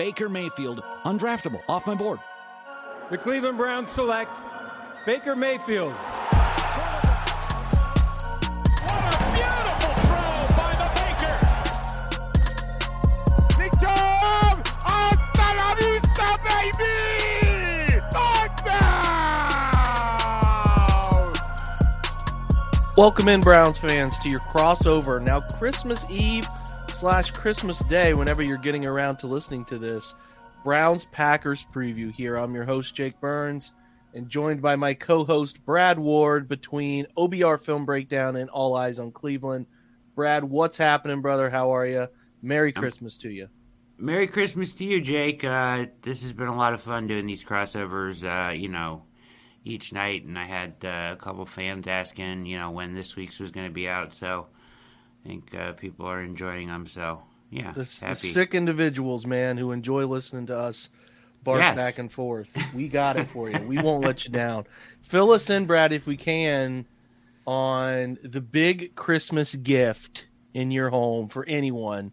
Baker Mayfield, undraftable, off my board. The Cleveland Browns select Baker Mayfield. What a beautiful throw by the Baker. Big Jam! I spellabisa, baby! Welcome in, Browns fans, to your crossover. Now, Christmas Eve slash Christmas Day, whenever you're getting around to listening to this, Browns Packers preview here. I'm your host, Jake Burns, and joined by my co host, Brad Ward, between OBR Film Breakdown and All Eyes on Cleveland. Brad, what's happening, brother? How are you? Merry Christmas to you. Merry Christmas to you, Jake. Uh, this has been a lot of fun doing these crossovers. Uh, you know, each night, and I had uh, a couple fans asking, you know, when this week's was going to be out. So I think uh, people are enjoying them. So yeah, the, the, sick individuals, man, who enjoy listening to us bark yes. back and forth. We got it for you. We won't let you down. Fill us in, Brad, if we can, on the big Christmas gift in your home for anyone.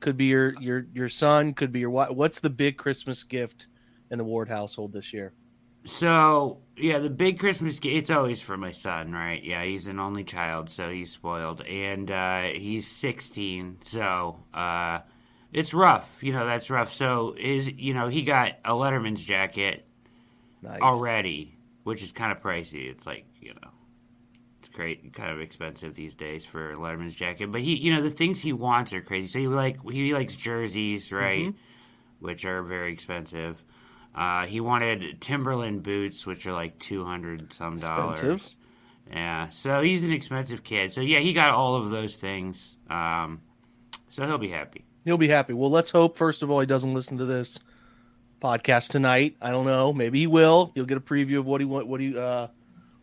Could be your your your son. Could be your wife. what's the big Christmas gift in the Ward household this year? So yeah, the big Christmas gift. It's always for my son, right? Yeah, he's an only child, so he's spoiled, and uh, he's 16, so uh, it's rough. You know, that's rough. So is you know he got a Letterman's jacket nice. already, which is kind of pricey. It's like you know, it's great, kind of expensive these days for a Letterman's jacket. But he, you know, the things he wants are crazy. So he like he likes jerseys, right? Mm-hmm. Which are very expensive. Uh, he wanted Timberland boots, which are like two hundred some dollars. Expensive. Yeah, so he's an expensive kid. So yeah, he got all of those things. Um, so he'll be happy. He'll be happy. Well, let's hope first of all he doesn't listen to this podcast tonight. I don't know. Maybe he will. You'll get a preview of what he want. What he uh,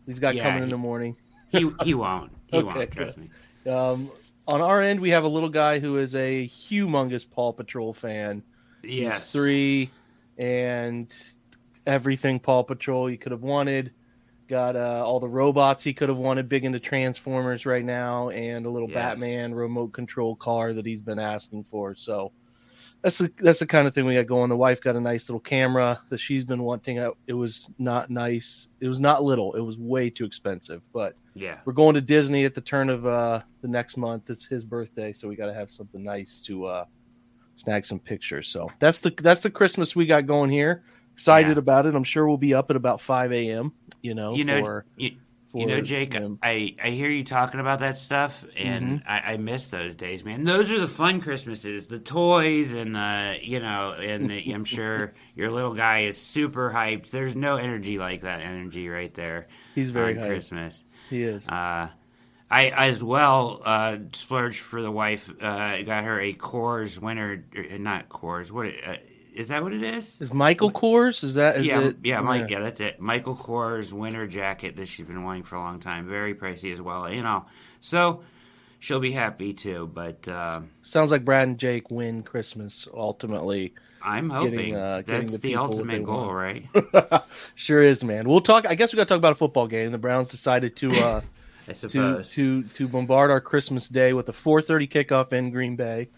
he's got yeah, coming he, in the morning. he he won't. He okay, won't. Trust good. me. Um, on our end, we have a little guy who is a humongous Paw Patrol fan. Yes, he's three and everything Paw Patrol you could have wanted. Got uh, all the robots he could have wanted, big into Transformers right now, and a little yes. Batman remote control car that he's been asking for. So that's the that's the kind of thing we got going. The wife got a nice little camera that she's been wanting. It was not nice. It was not little. It was way too expensive. But yeah, we're going to Disney at the turn of uh, the next month. It's his birthday, so we got to have something nice to uh, snag some pictures. So that's the that's the Christmas we got going here. Excited yeah. about it. I'm sure we'll be up at about 5 a.m. You know, you know, for, you, for, you know, Jake. I I hear you talking about that stuff, and mm-hmm. I, I, miss those days, man. Those are the fun Christmases, the toys, and the you know, and the, I'm sure your little guy is super hyped. There's no energy like that energy right there. He's very on hyped. Christmas. He is. Uh, I as well uh, splurged for the wife. Uh, got her a Kors winter, er, not Kors. What uh, is that? What it is? Is Michael Kors? Is that? Is yeah, it? yeah, Mike. Yeah, that's it. Michael Kors winter jacket that she's been wanting for a long time. Very pricey as well. You know, so she'll be happy too. But uh, sounds like Brad and Jake win Christmas ultimately. I'm hoping getting, uh, that's the, the ultimate goal, right? sure is, man. We'll talk. I guess we got to talk about a football game. The Browns decided to. Uh, I suppose. To, to, to bombard our Christmas day with a 4:30 kickoff in Green Bay.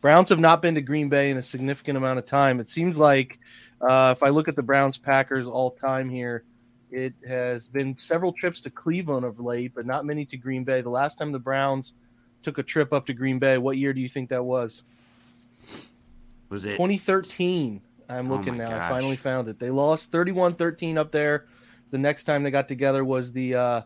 Browns have not been to Green Bay in a significant amount of time. It seems like uh, if I look at the Browns Packers all time here, it has been several trips to Cleveland of late, but not many to Green Bay. The last time the Browns took a trip up to Green Bay, what year do you think that was? Was it 2013? I'm looking oh now. Gosh. I finally found it. They lost 31-13 up there. The next time they got together was the uh,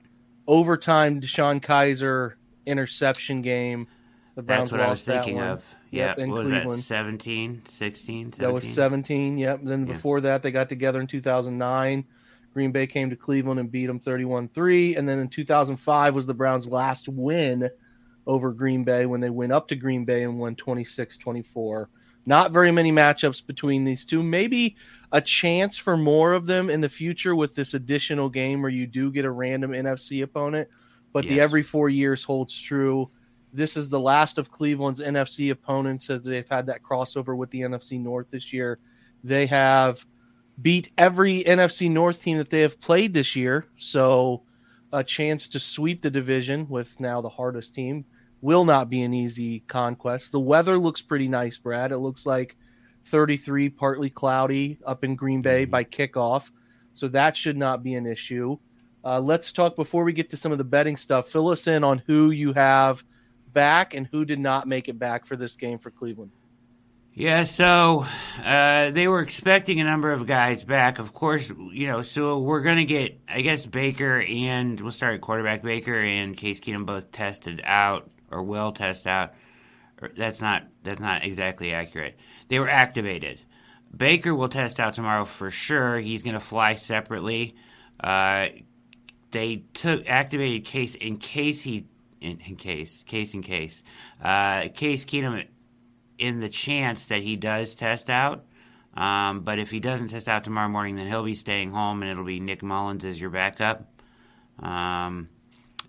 overtime DeShone Kizer interception game. The Browns That's what I was thinking of. Yeah, yep, was Cleveland. that 17, 16, 17? That was 17, yep. Then yeah. before that, they got together in 2009. Green Bay came to Cleveland and beat them 31 3. And then in 2005 was the Browns' last win over Green Bay when they went up to Green Bay and won 26 24. Not very many matchups between these two. Maybe a chance for more of them in the future with this additional game where you do get a random NFC opponent. But yes. the every four years holds true. This is the last of Cleveland's NFC opponents as they've had that crossover with the NFC North this year. They have beat every NFC North team that they have played this year. So a chance to sweep the division with now the hardest team will not be an easy conquest. The weather looks pretty nice, Brad. It looks like 33, partly cloudy up in Green Bay by kickoff. So that should not be an issue. Uh, let's talk before we get to some of the betting stuff. Fill us in on who you have back and who did not make it back for this game for Cleveland. Yeah, so uh, they were expecting a number of guys back. Of course, you know, so we're going to get, I guess, Baker and we'll start at quarterback. Baker and Case Keenum both tested out or will test out. That's not that's not exactly accurate. They were activated. Baker will test out tomorrow for sure. He's going to fly separately. Uh, they took activated Case in case he in, in case case in case uh, Case Keenum in the chance that he does test out. Um, but if he doesn't test out tomorrow morning, then he'll be staying home, and it'll be Nick Mullens as your backup. Um,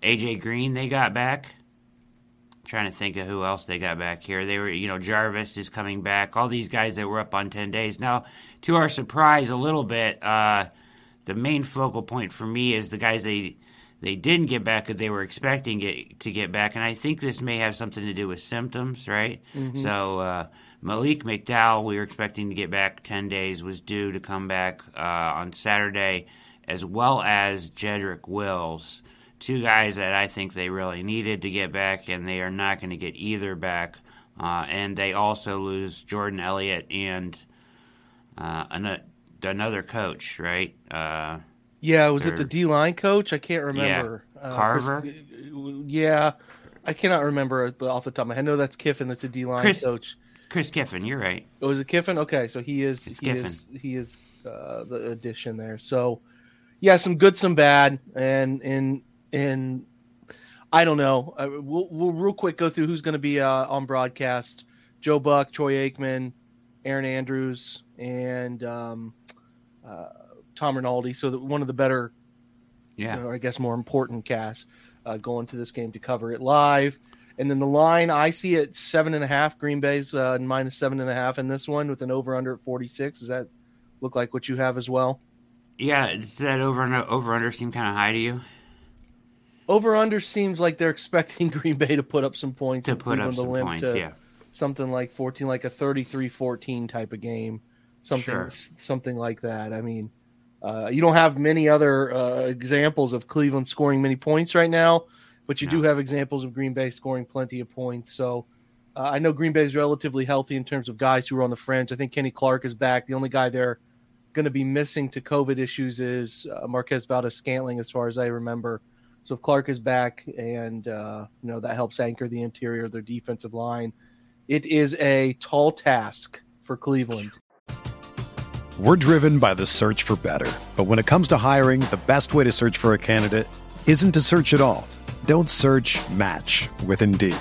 AJ Green, they got back. Trying to think of who else they got back here. They were, you know, Jarvis is coming back. All these guys that were up on ten days. Now, to our surprise, a little bit, uh, the main focal point for me is the guys they they didn't get back that they were expecting get, to get back, and I think this may have something to do with symptoms, right? Mm-hmm. So uh, Malik McDowell, we were expecting to get back ten days, was due to come back uh, on Saturday, as well as Jedrick Wills, two guys that I think they really needed to get back, and they are not going to get either back. Uh, and they also lose Jordan Elliott and uh, another coach, right? Uh, yeah, was it the D line coach? I can't remember. Yeah. Uh, Carver. Chris, yeah, I cannot remember off the top of my head. I know that's Kiffin. That's a D line coach. Chris Kiffin. You're right. Oh, is it Kiffin? Okay, so he is. It's he Kiffin. is. He is uh, the addition there. So, yeah, some good, some bad, and and and I don't know. Uh, we'll we'll real quick go through who's going to be uh, on broadcast. Joe Buck, Troy Aikman, Erin Andrews, and um, uh, Tom Rinaldi. So that one of the better, yeah, you know, I guess more important casts uh, going to this game to cover it live. And then the line I see at seven and a half. Green Bay's uh, minus seven and a half in this one with an over under at forty six. Does that look like what you have as well? Yeah, does that over and over under seem kind of high to you? Over under seems like they're expecting Green Bay to put up some points to put up some points, to yeah. Something like fourteen, like a 33-14 type of game, something Sure. something like that. I mean, uh, you don't have many other uh, examples of Cleveland scoring many points right now, but you do have examples of Green Bay scoring plenty of points. So uh, I know Green Bay is relatively healthy in terms of guys who are on the fringe. I think Kenny Clark is back. The only guy they're going to be missing to COVID issues is uh, Marquez Valdes Scantling, as far as I remember. So if Clark is back, and uh, you know that helps anchor the interior of their defensive line, it is a tall task for Cleveland. We're driven by the search for better. But when it comes to hiring, the best way to search for a candidate isn't to search at all. Don't search match with Indeed.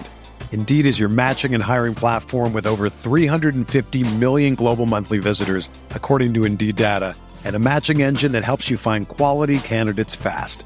Indeed is your matching and hiring platform with over 350 million global monthly visitors, according to Indeed data, and a matching engine that helps you find quality candidates fast.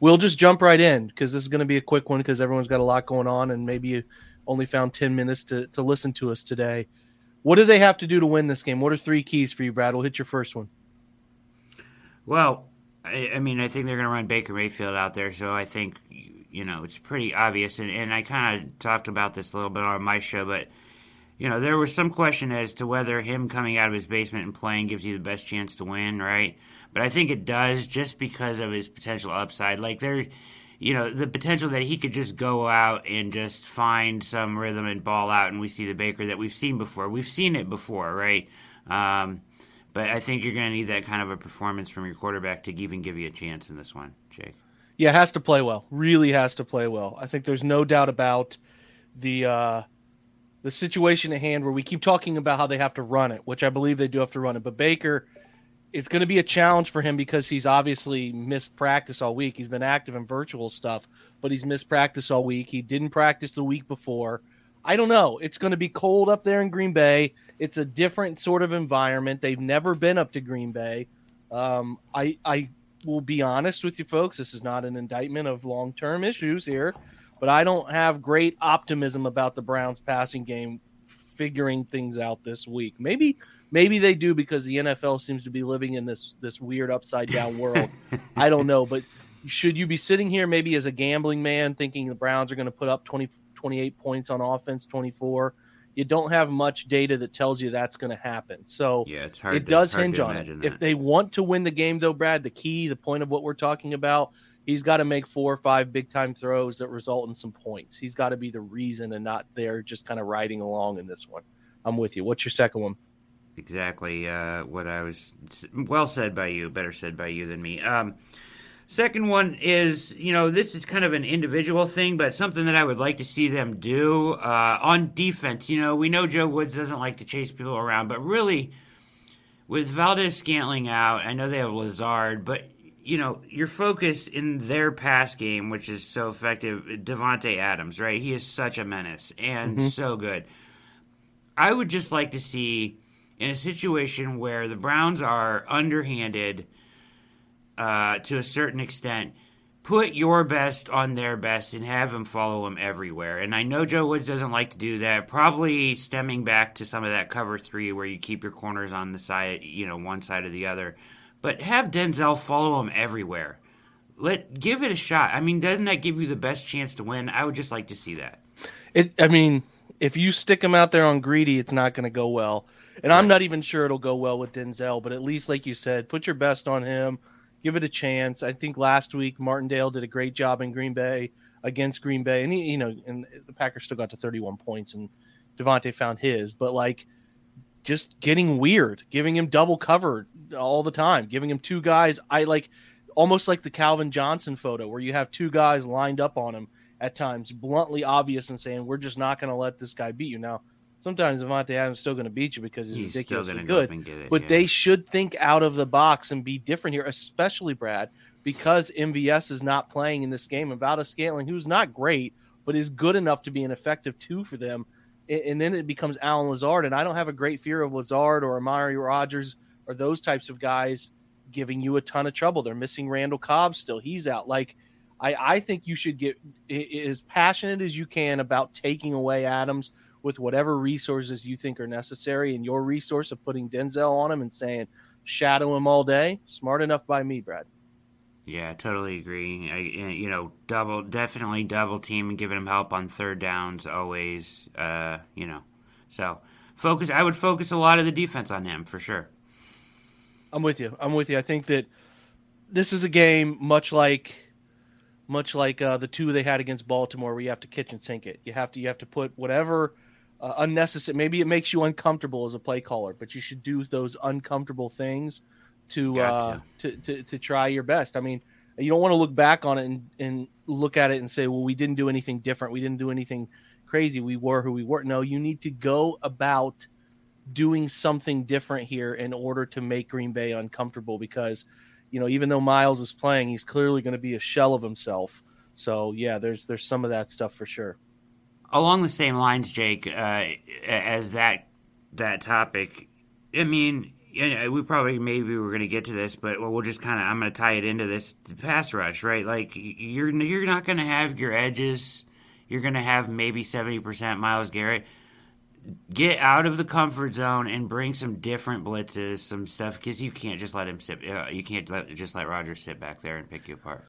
We'll just jump right in because this is going to be a quick one because everyone's got a lot going on and maybe you only found 10 minutes to, to listen to us today. What do they have to do to win this game? What are three keys for you, Brad? We'll hit your first one. Well, I, I mean, I think they're going to run Baker Mayfield out there, so I think you, know, it's pretty obvious. And, and I kind of talked about this a little bit on my show, but you know, there was some question as to whether him coming out of his basement and playing gives you the best chance to win, right? But I think it does just because of his potential upside. Like there, you know, the potential that he could just go out and just find some rhythm and ball out, and we see the Baker that we've seen before. We've seen it before, right? Um, but I think you're going to need that kind of a performance from your quarterback to even give you a chance in this one, Jake. Yeah, has to play well. Really has to play well. I think there's no doubt about the uh, the situation at hand where we keep talking about how they have to run it, which I believe they do have to run it. But Baker, it's going to be a challenge for him because he's obviously missed practice all week. He's been active in virtual stuff, but he's missed practice all week. He didn't practice the week before. I don't know. It's going to be cold up there in Green Bay. It's a different sort of environment. They've never been up to Green Bay. Um, I I will be honest with you folks. This is not an indictment of long term issues here, but I don't have great optimism about the Browns passing game figuring things out this week. Maybe maybe they do because the NFL seems to be living in this this weird upside down world. I don't know, but should you be sitting here maybe as a gambling man thinking the Browns are going to put up 20 28 points on offense, 24. You don't have much data that tells you that's going to happen. So yeah, it's hard. It does hard hinge on it. that. If they want to win the game, though, Brad, the key, the point of what we're talking about, he's got to make four or five big time throws that result in some points. He's got to be the reason and not there just kind of riding along in this one. I'm with you. What's your second one? Exactly uh, what I was. Well said by you. Better said by you than me. Um, Second one is, you know, this is kind of an individual thing, but something that I would like to see them do uh, on defense. You know, we know Joe Woods doesn't like to chase people around, but really, with Valdes Scantling out, I know they have Lazard, but you know, your focus in their pass game, which is so effective, Davante Adams, right? He is such a menace and mm-hmm. so good. I would just like to see in a situation where the Browns are underhanded uh, to a certain extent, put your best on their best and have them follow them everywhere. And I know Joe Woods doesn't like to do that. Probably stemming back to some of that cover three where you keep your corners on the side, you know, one side or the other. But have Denzel follow him everywhere. Let give it a shot. I mean, doesn't that give you the best chance to win? I would just like to see that. It. I mean, if you stick him out there on greedy, it's not going to go well. And I'm not even sure it'll go well with Denzel. But at least, like you said, put your best on him give it a chance. I think last week Martindale did a great job in Green Bay against Green Bay, and he, you know, and the Packers still got to 31 points, and Davante found his, but like just getting weird, giving him double cover all the time, giving him two guys. I like almost like the Calvin Johnson photo where you have two guys lined up on him at times, bluntly obvious and saying, "We're just not going to let this guy beat you." Now, sometimes Davante Adams still going to beat you because he's, he's ridiculously good. It, but yeah. they should think out of the box and be different here, especially Brad, because MVS is not playing in this game. About a Scantling, who's not great, but is good enough to be an effective two for them. And then it becomes Allen Lazard, and I don't have a great fear of Lazard or Amari Rodgers or those types of guys giving you a ton of trouble. They're missing Randall Cobb still; he's out. Like I, I think you should get as passionate as you can about taking away Adams with whatever resources you think are necessary. And your resource of putting Denzel on him and saying, shadow him all day, smart enough by me, Brad. Yeah, totally agree. I, you know, double, definitely double team and giving him help on third downs always. Uh, you know, so focus. I would focus a lot of the defense on him for sure. I'm with you. I'm with you. I think that this is a game much like much like uh, the two they had against Baltimore, where you have to kitchen sink it. You have to you have to put whatever uh, unnecessary. Maybe it makes you uncomfortable as a play caller, but you should do those uncomfortable things to uh, to, to to try your best. I mean, you don't want to look back on it and, and look at it and say, well, we didn't do anything different. We didn't do anything crazy. We were who we were. No, you need to go about doing something different here in order to make Green Bay uncomfortable because, you know, even though Myles is playing, he's clearly going to be a shell of himself. So yeah, there's there's some of that stuff for sure along the same lines, Jake, uh, as that that topic. I mean, we probably maybe we're going to get to this, but we'll just kind of I'm going to tie it into this pass rush, right? Like you're you're not going to have your edges. You're going to have maybe seventy percent Myles Garrett. Get out of the comfort zone and bring some different blitzes, some stuff because you can't just let him sit. Uh, you can't let, just let Rodgers sit back there and pick you apart.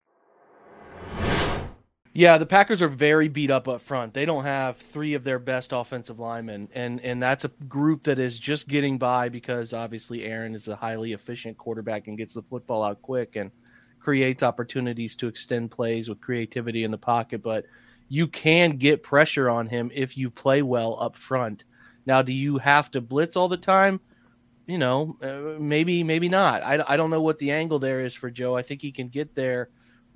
Yeah, the Packers are very beat up up front. They don't have three of their best offensive linemen, and and that's a group that is just getting by because obviously Aaron is a highly efficient quarterback and gets the football out quick and creates opportunities to extend plays with creativity in the pocket. But you can get pressure on him if you play well up front. Now, do you have to blitz all the time? You know, uh, maybe maybe not. I I don't know what the angle there is for Joe. I think he can get there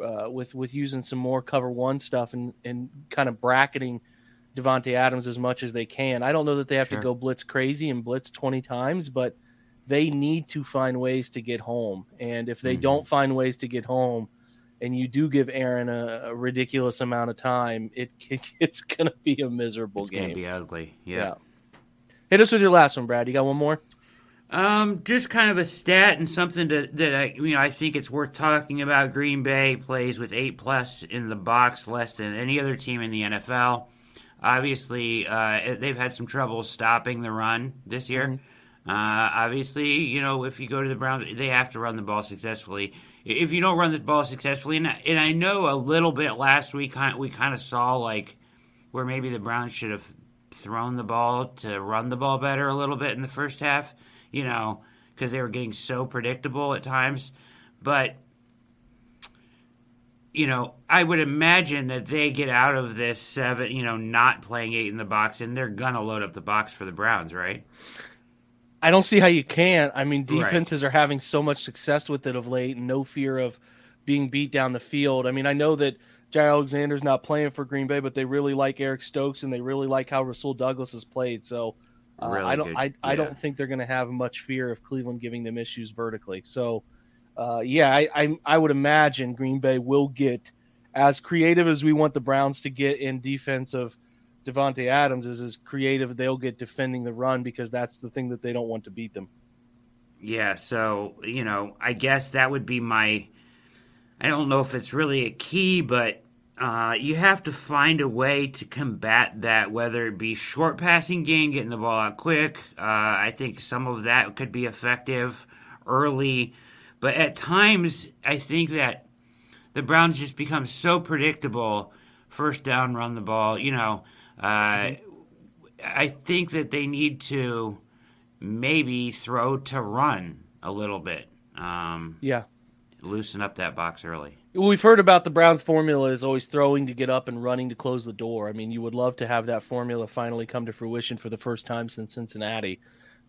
uh, with with using some more cover one stuff and and kind of bracketing Davante Adams as much as they can. I don't know that they have sure. to go blitz crazy and blitz twenty times, but they need to find ways to get home. And if they mm-hmm. don't find ways to get home, and you do give Aaron a, a ridiculous amount of time, it, it it's going to be a miserable it's game. It's going to be ugly. Yeah. yeah. Hit us with your last one, Brad. You got one more? Um, just kind of a stat and something to, that I, you know, I think it's worth talking about. Green Bay plays with eight plus in the box, less than any other team in the NFL. Obviously, uh, they've had some trouble stopping the run this year. Mm-hmm. Uh, obviously, you know, if you go to the Browns, they have to run the ball successfully. If you don't run the ball successfully, and, and I know a little bit last week, we kind of saw like where maybe the Browns should have thrown the ball to run the ball better a little bit in the first half you know, because they were getting so predictable at times. But, you know, I would imagine that they get out of this seven, you know, not playing eight in the box, and they're going to load up the box for the Browns, right? I don't see how you can't. I mean, defenses right. are having so much success with it of late, and no fear of being beat down the field. I mean, I know that Jaire Alexander's not playing for Green Bay, but they really like Eric Stokes and they really like how Rasul Douglas has played. So uh, I don't. Good. I, yeah. I don't think they're going to have much fear of Cleveland giving them issues vertically. So, uh, yeah, I, I, I would imagine Green Bay will get as creative as we want the Browns to get in defense of Davante Adams is as creative they'll get defending the run because that's the thing that they don't want to beat them. Yeah, so you know, I guess that would be my. I don't know if it's really a key, but uh, you have to find a way to combat that, whether it be short passing game, getting the ball out quick. Uh, I think some of that could be effective early, but at times I think that the Browns just become so predictable. First down, run the ball. You know, uh, mm-hmm. I think that they need to maybe throw to run a little bit. Um, yeah, loosen up that box early. We've heard about the Browns formula is always throwing to get up and running to close the door. I mean, you would love to have that formula finally come to fruition for the first time since Cincinnati,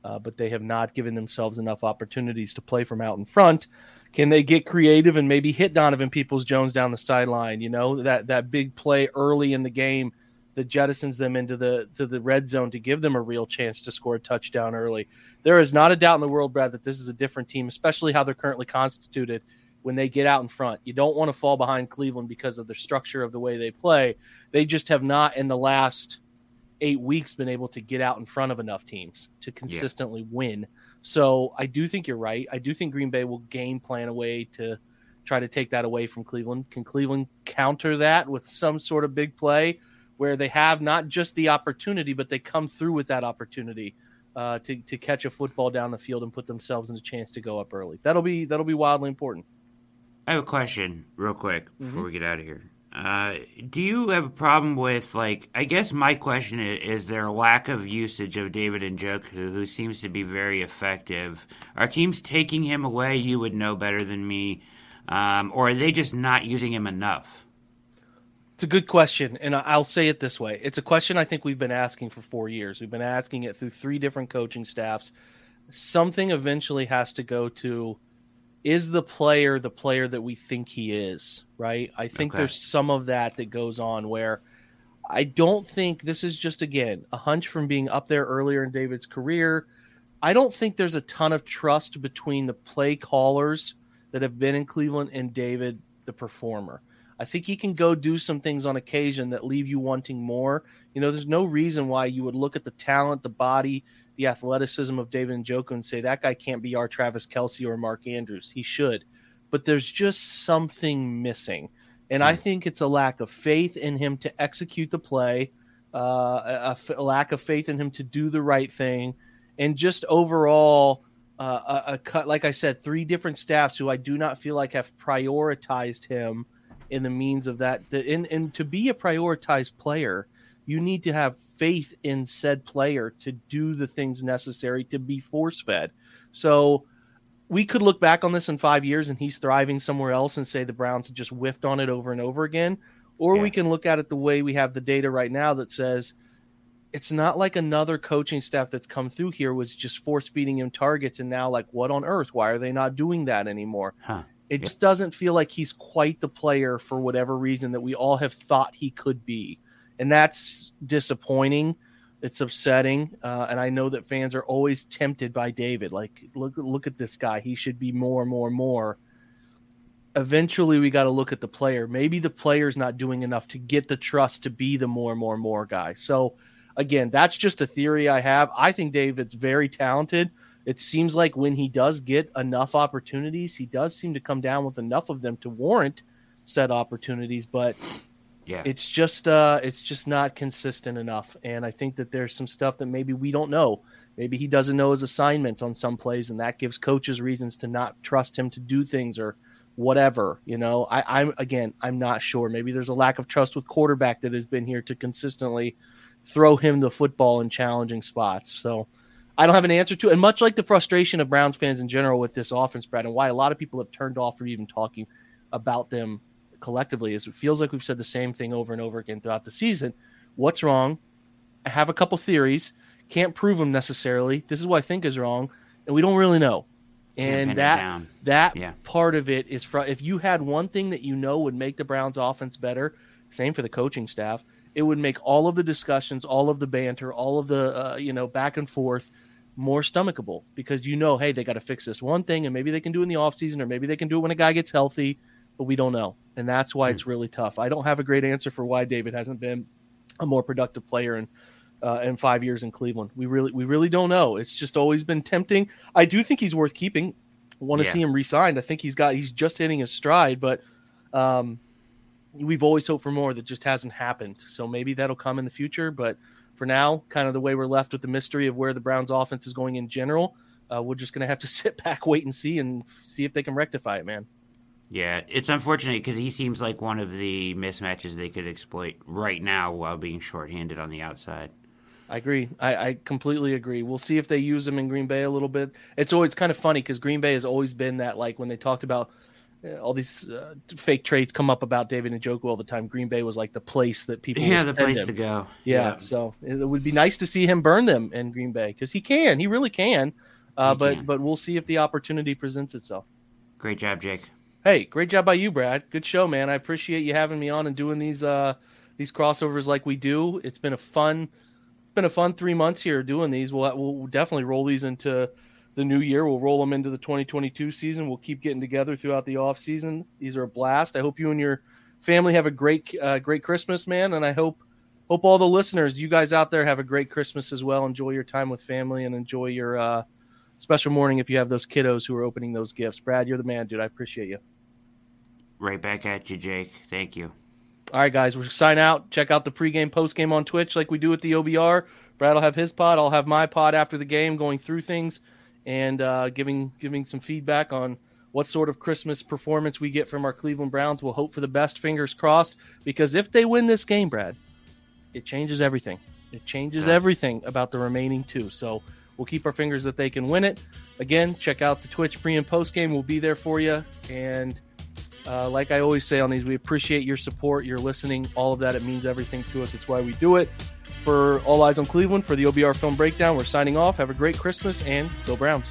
uh, but they have not given themselves enough opportunities to play from out in front. Can they get creative and maybe hit Donovan Peoples Jones down the sideline? You know that that big play early in the game that jettisons them into the to the red zone to give them a real chance to score a touchdown early. There is not a doubt in the world, Brad, that this is a different team, especially how they're currently constituted when they get out in front. You don't want to fall behind Cleveland because of the structure of the way they play. They just have not in the last eight weeks been able to get out in front of enough teams to consistently yeah. win. So I do think you're right. I do think Green Bay will game plan a way to try to take that away from Cleveland. Can Cleveland counter that with some sort of big play where they have not just the opportunity, but they come through with that opportunity uh, to to catch a football down the field and put themselves in a chance to go up early? That'll be that'll be wildly important. I have a question, real quick, before mm-hmm. we get out of here. Uh, do you have a problem with like? I guess my question is: Is there a lack of usage of David and Njoku, who seems to be very effective? Are teams taking him away? You would know better than me, um, or are they just not using him enough? It's a good question, and I'll say it this way: It's a question I think we've been asking for four years. We've been asking it through three different coaching staffs. Something eventually has to go to is the player the player that we think he is, right? I think okay. there's some of that that goes on where I don't think this is just again a hunch from being up there earlier in David's career. I don't think there's a ton of trust between the play callers that have been in Cleveland and David the performer. I think he can go do some things on occasion that leave you wanting more. You know, there's no reason why you would look at the talent, the body, the athleticism of David Njoku and say that guy can't be our Travis Kelce or Mark Andrews. He should, but there's just something missing, and I think it's a lack of faith in him to execute the play, uh, a, a f- a lack of faith in him to do the right thing, and just overall. Uh, a, a cut, like I said, three different staffs who I do not feel like have prioritized him in the means of that. The, and, and to be a prioritized player, you need to have faith in said player to do the things necessary to be force fed. So we could look back on this in five years and he's thriving somewhere else and say the Browns just whiffed on it over and over again. Or Yeah. we can look at it the way we have the data right now that says it's not like another coaching staff that's come through here was just force feeding him targets and now like what on earth? Why are they not doing that anymore? Huh. It Yeah. just doesn't feel like he's quite the player for whatever reason that we all have thought he could be. And that's disappointing. It's upsetting. Uh, and I know that fans are always tempted by David. Like, look, look at this guy. He should be more, more, more. Eventually, we got to look at the player. Maybe the player's not doing enough to get the trust to be the more, more, more guy. So, again, that's just a theory I have. I think David's very talented it seems like when he does get enough opportunities, he does seem to come down with enough of them to warrant said opportunities, but Yeah. it's just uh it's just not consistent enough. And I think that there's some stuff that maybe we don't know. Maybe he doesn't know his assignments on some plays, and that gives coaches reasons to not trust him to do things or whatever. You know, I, I'm again, I'm not sure. Maybe there's a lack of trust with quarterback that has been here to consistently throw him the football in challenging spots. So I don't have an answer to. And much like the frustration of Browns fans in general with this offense, Brad, and why a lot of people have turned off from even talking about them collectively, is it feels like we've said the same thing over and over again throughout the season. What's wrong? I have a couple theories. Can't prove them necessarily. This is what I think is wrong, and we don't really know. Can't and that that Yeah. part of it is fr- if you had one thing that you know would make the Browns offense better, same for the coaching staff, it would make all of the discussions, all of the banter, all of the uh, you know back and forth more stomachable because you know, hey, they got to fix this one thing and maybe they can do it in the offseason or maybe they can do it when a guy gets healthy, but we don't know. And that's why it's really tough. I don't have a great answer for why David hasn't been a more productive player in uh, in five years in Cleveland. We really we really don't know. It's just always been tempting. I do think he's worth keeping. Want to Yeah. see him re-signed. I think he's got he's just hitting his stride, but um, we've always hoped for more that just hasn't happened. So maybe that'll come in the future. But for now, kind of the way we're left with the mystery of where the Browns offense is going in general, uh, we're just going to have to sit back, wait and see, and see if they can rectify it, man. Yeah, it's unfortunate because he seems like one of the mismatches they could exploit right now while being shorthanded on the outside. I agree. I, I completely agree. We'll see if they use him in Green Bay a little bit. It's always kind of funny because Green Bay has always been that like when they talked about uh, all these uh, fake trades come up about David and Njoku all the time. Green Bay was like the place that people Yeah, the place him. to go. Yeah, so it would be nice to see him burn them in Green Bay because he can. He really can. Uh, He but can. but we'll see if the opportunity presents itself. Great job, Jake. Hey, great job by you, Brad. Good show, man. I appreciate you having me on and doing these uh these crossovers like we do. It's been a fun it's been a fun 3 months here doing these. We'll we'll definitely roll these into the new year. We'll roll them into the 2022 season. We'll keep getting together throughout the off season. These are a blast. I hope you and your family have a great uh, great Christmas, man, and I hope hope all the listeners, you guys out there have a great Christmas as well. Enjoy your time with family and enjoy your uh special morning if you have those kiddos who are opening those gifts. Brad, you're the man, dude. I appreciate you. Right back at you, Jake. Thank you. All right, guys, we'll sign out. Check out the pregame, postgame on Twitch like we do at the OBR. Brad will have his pod. I'll have my pod after the game, going through things and uh, giving giving some feedback on what sort of Christmas performance we get from our Cleveland Browns. We'll hope for the best. Fingers crossed, because if they win this game, Brad, it changes everything. It changes everything about the remaining two. So we'll keep our fingers that they can win it. Again, check out the Twitch pre and post game. We'll be there for you. And uh, like I always say on these, we appreciate your support, your listening, all of that. It means everything to us. It's why we do it. For All Eyes on Cleveland, for the OBR Film Breakdown, we're signing off. Have a great Christmas and go Browns.